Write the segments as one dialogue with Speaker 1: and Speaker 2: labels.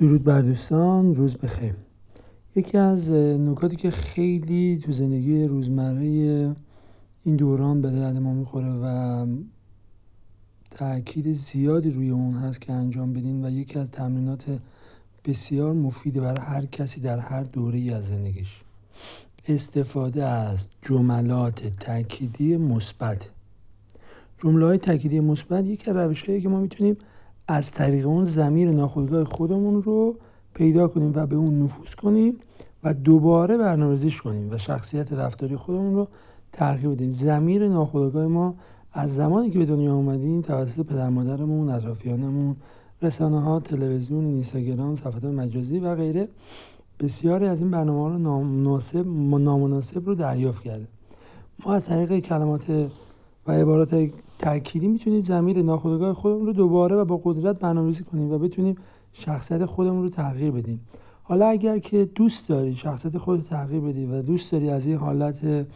Speaker 1: درود بر دوستان روز بخیر. یکی از نکاتی که خیلی تو زندگی روزمره این دوران به درد ما می‌خوره و تاکید زیادی روی اون هست که انجام بدین و یکی از تمرینات بسیار مفیده برای هر کسی در هر دوره از زندگیش. استفاده از جملات تأکیدی مثبت. جمله های تأکیدی مثبت یکی از روش که ما می‌تونیم از طریق اون زمیر ناخودآگاه خودمون رو پیدا کنیم و به اون نفوذ کنیم و دوباره برنامه‌ریزیش کنیم و شخصیت رفتاری خودمون رو تغییر بدیم. زمیر ناخودآگاه ما از زمانی که به دنیا اومدیم توسط پدر مادرمون اطرافیانمون رسانه ها تلویزیون اینستاگرام صفحات مجازی و غیره بسیاری از این برنامه ها رو نامناسب نامناسب رو دریافت کرده ما از طریق کلمات و عبارات تأکیدی می‌تونیم زمیر ناخودآگاه خودمون رو دوباره و با قدرت برنامه‌ریزی کنیم و بتونیم شخصیت خودمون رو تغییر بدیم. حالا اگر که دوست داری شخصیت خودت تغییر بدی و دوست داری از این حالت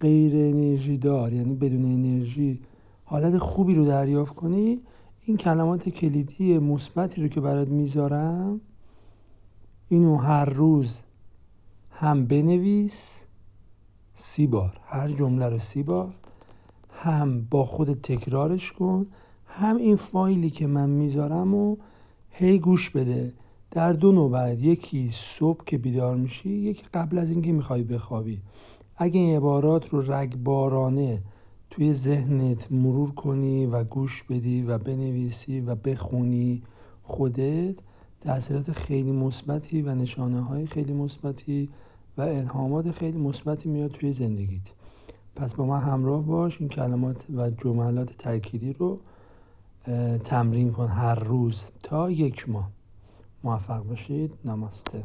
Speaker 1: غیر انرژی دار یعنی بدون انرژی حالت خوبی رو دریافت کنی این کلمات کلیدی مثبتی رو که برات می‌ذارم اینو هر روز هم بنویس سی بار. هر جمله رو سی بار. هم با خود تکرارش کن. هم این فایلی که من می‌ذارم و هی گوش بده. در دو نوبت یکی صبح که بیدار میشی یکی قبل از اینکه می‌خوای بخوابی. اگه این عبارات رو رگبارانه توی ذهنت مرور کنی و گوش بدی و بنویسی و بخونی خودت تاثیرات خیلی مثبتی و نشانه های خیلی مثبتی و الهامات خیلی مثبتی میاد توی زندگیت. پس با من همراه باش این کلمات و جملات تأکیدی رو تمرین کن هر روز تا یک ماه. موفق باشید نماسته.